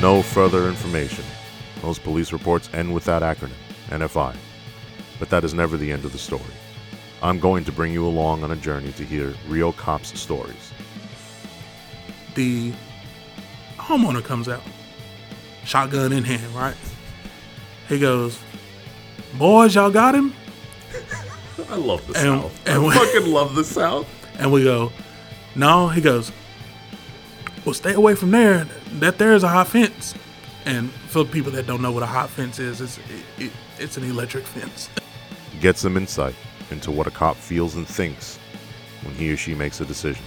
no further information. Most police reports end with that acronym, NFI. But that is never the end of the story. I'm going to bring you along on a journey to hear real cops' stories. The homeowner comes out, shotgun in hand, right? He goes, Boys, y'all got him? I love the And- South. and I we- fucking love the South. And we go, No. He goes, Well, stay away from there. That there is a hot fence. And for people that don't know what a hot fence is, it's, it, it, it's an electric fence. Get some insight into what a cop feels and thinks when he or she makes a decision.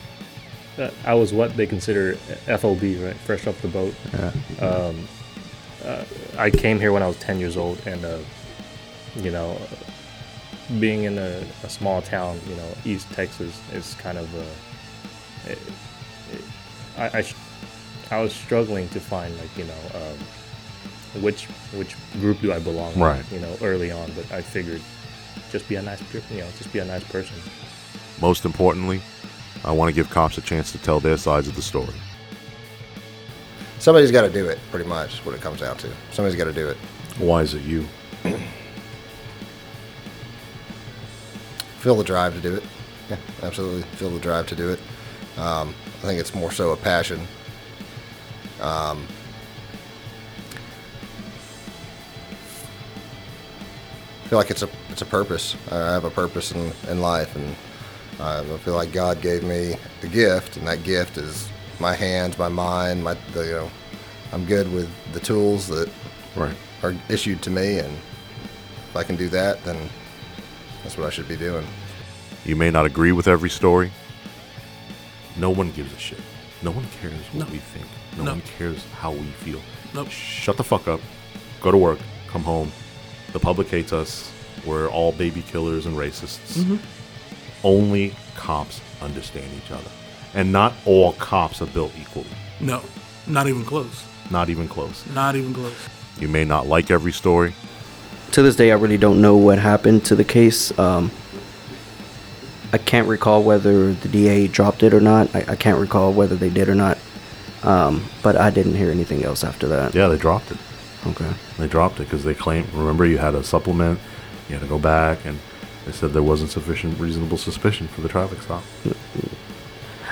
Uh, I was what they consider FOB, right? Fresh off the boat. Um, uh, I came here when I was 10 years old, and, uh, you know, being in a, a small town, you know, East Texas is kind of a. It, it, I, I, I was struggling to find, like, you know, um, which which group do I belong Right. in, you know, early on, but I figured just be a nice, you know, just be a nice person. Most importantly, I want to give cops a chance to tell their sides of the story. Somebody's got to do it, pretty much, what it comes down to. Somebody's got to do it. Why is it you? Feel the drive to do it. Yeah, absolutely. Feel the drive to do it. Um, I think it's more so a passion. Um, I feel like it's a it's a purpose. I have a purpose in, in life, and uh, I feel like God gave me a gift, and that gift is my hands, my mind, my the, you know, I'm good with the tools that Right. are issued to me, and if I can do that, then that's what I should be doing. You may not agree with every story. No one gives a shit. No one cares what No. we think. No, No. one cares how we feel. Nope. Shut the fuck up. Go to work. Come home. The public hates us. We're all baby killers and racists. Mm-hmm. Only cops understand each other. And not all cops are built equally. No, not even close. Not even close. Not even close. You may not like every story. to this day, I really don't know what happened to the case. Um, I can't recall whether the DA dropped it or not. I, I can't recall whether they did or not. Um, but I didn't hear anything else after that. Yeah, they dropped it. Okay. They dropped it because they claimed. Remember, you had a supplement. You had to go back, and they said there wasn't sufficient reasonable suspicion for the traffic stop.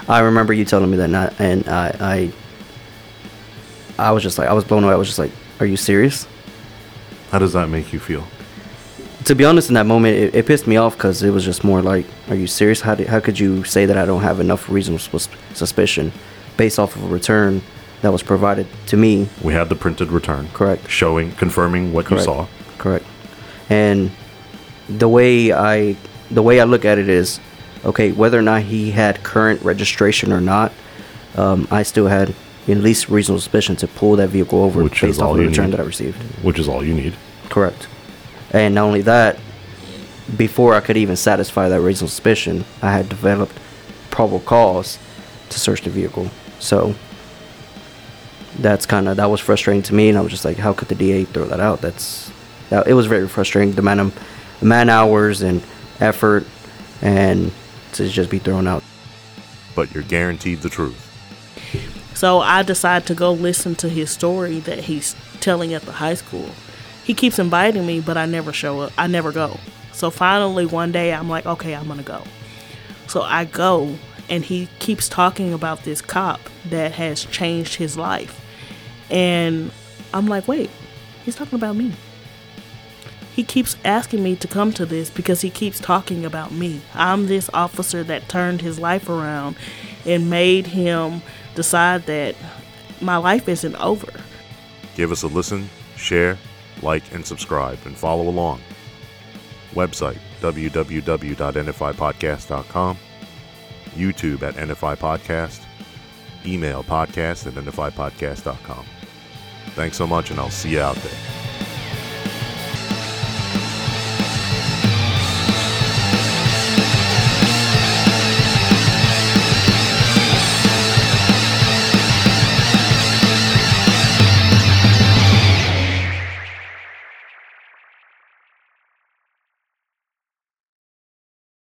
I remember you telling me that, not, and I, I, I was just like, I was blown away. I was just like, "Are you serious?" How does that make you feel? To be honest, in that moment, it, it pissed me off because it was just more like, "Are you serious? How, do, how could you say that I don't have enough reasonable sus- suspicion based off of a return that was provided to me We had the printed return, Correct. showing, confirming what Correct. you saw. Correct. And the way I the way I look at it is, okay, whether or not he had current registration or not, um, I still had at least reasonable suspicion to pull that vehicle over Which based off the return need. that I received. which is all you need. Correct. And not only that, before I could even satisfy that reasonable suspicion, I had developed probable cause to search the vehicle. So that's kind of that was frustrating to me, and I was just like, how could the DA throw that out? That's that, it was very frustrating. The man, the man hours and effort, and to just be thrown out. But you're guaranteed the truth. So I decide to go listen to his story that he's telling at the high school. He keeps inviting me, but I never show up. I never go. So finally, one day, I'm like, okay, I'm gonna go. So I go, and he keeps talking about this cop that has changed his life. And I'm like, wait, he's talking about me. He keeps asking me to come to this because he keeps talking about me. I'm this officer that turned his life around and made him decide that my life isn't over. Give us a listen, share, like, and subscribe, and follow along. Website www.nfipodcast.com, YouTube at NFI Podcast, email podcast at nfipodcast.com. Thanks so much, and I'll see you out there.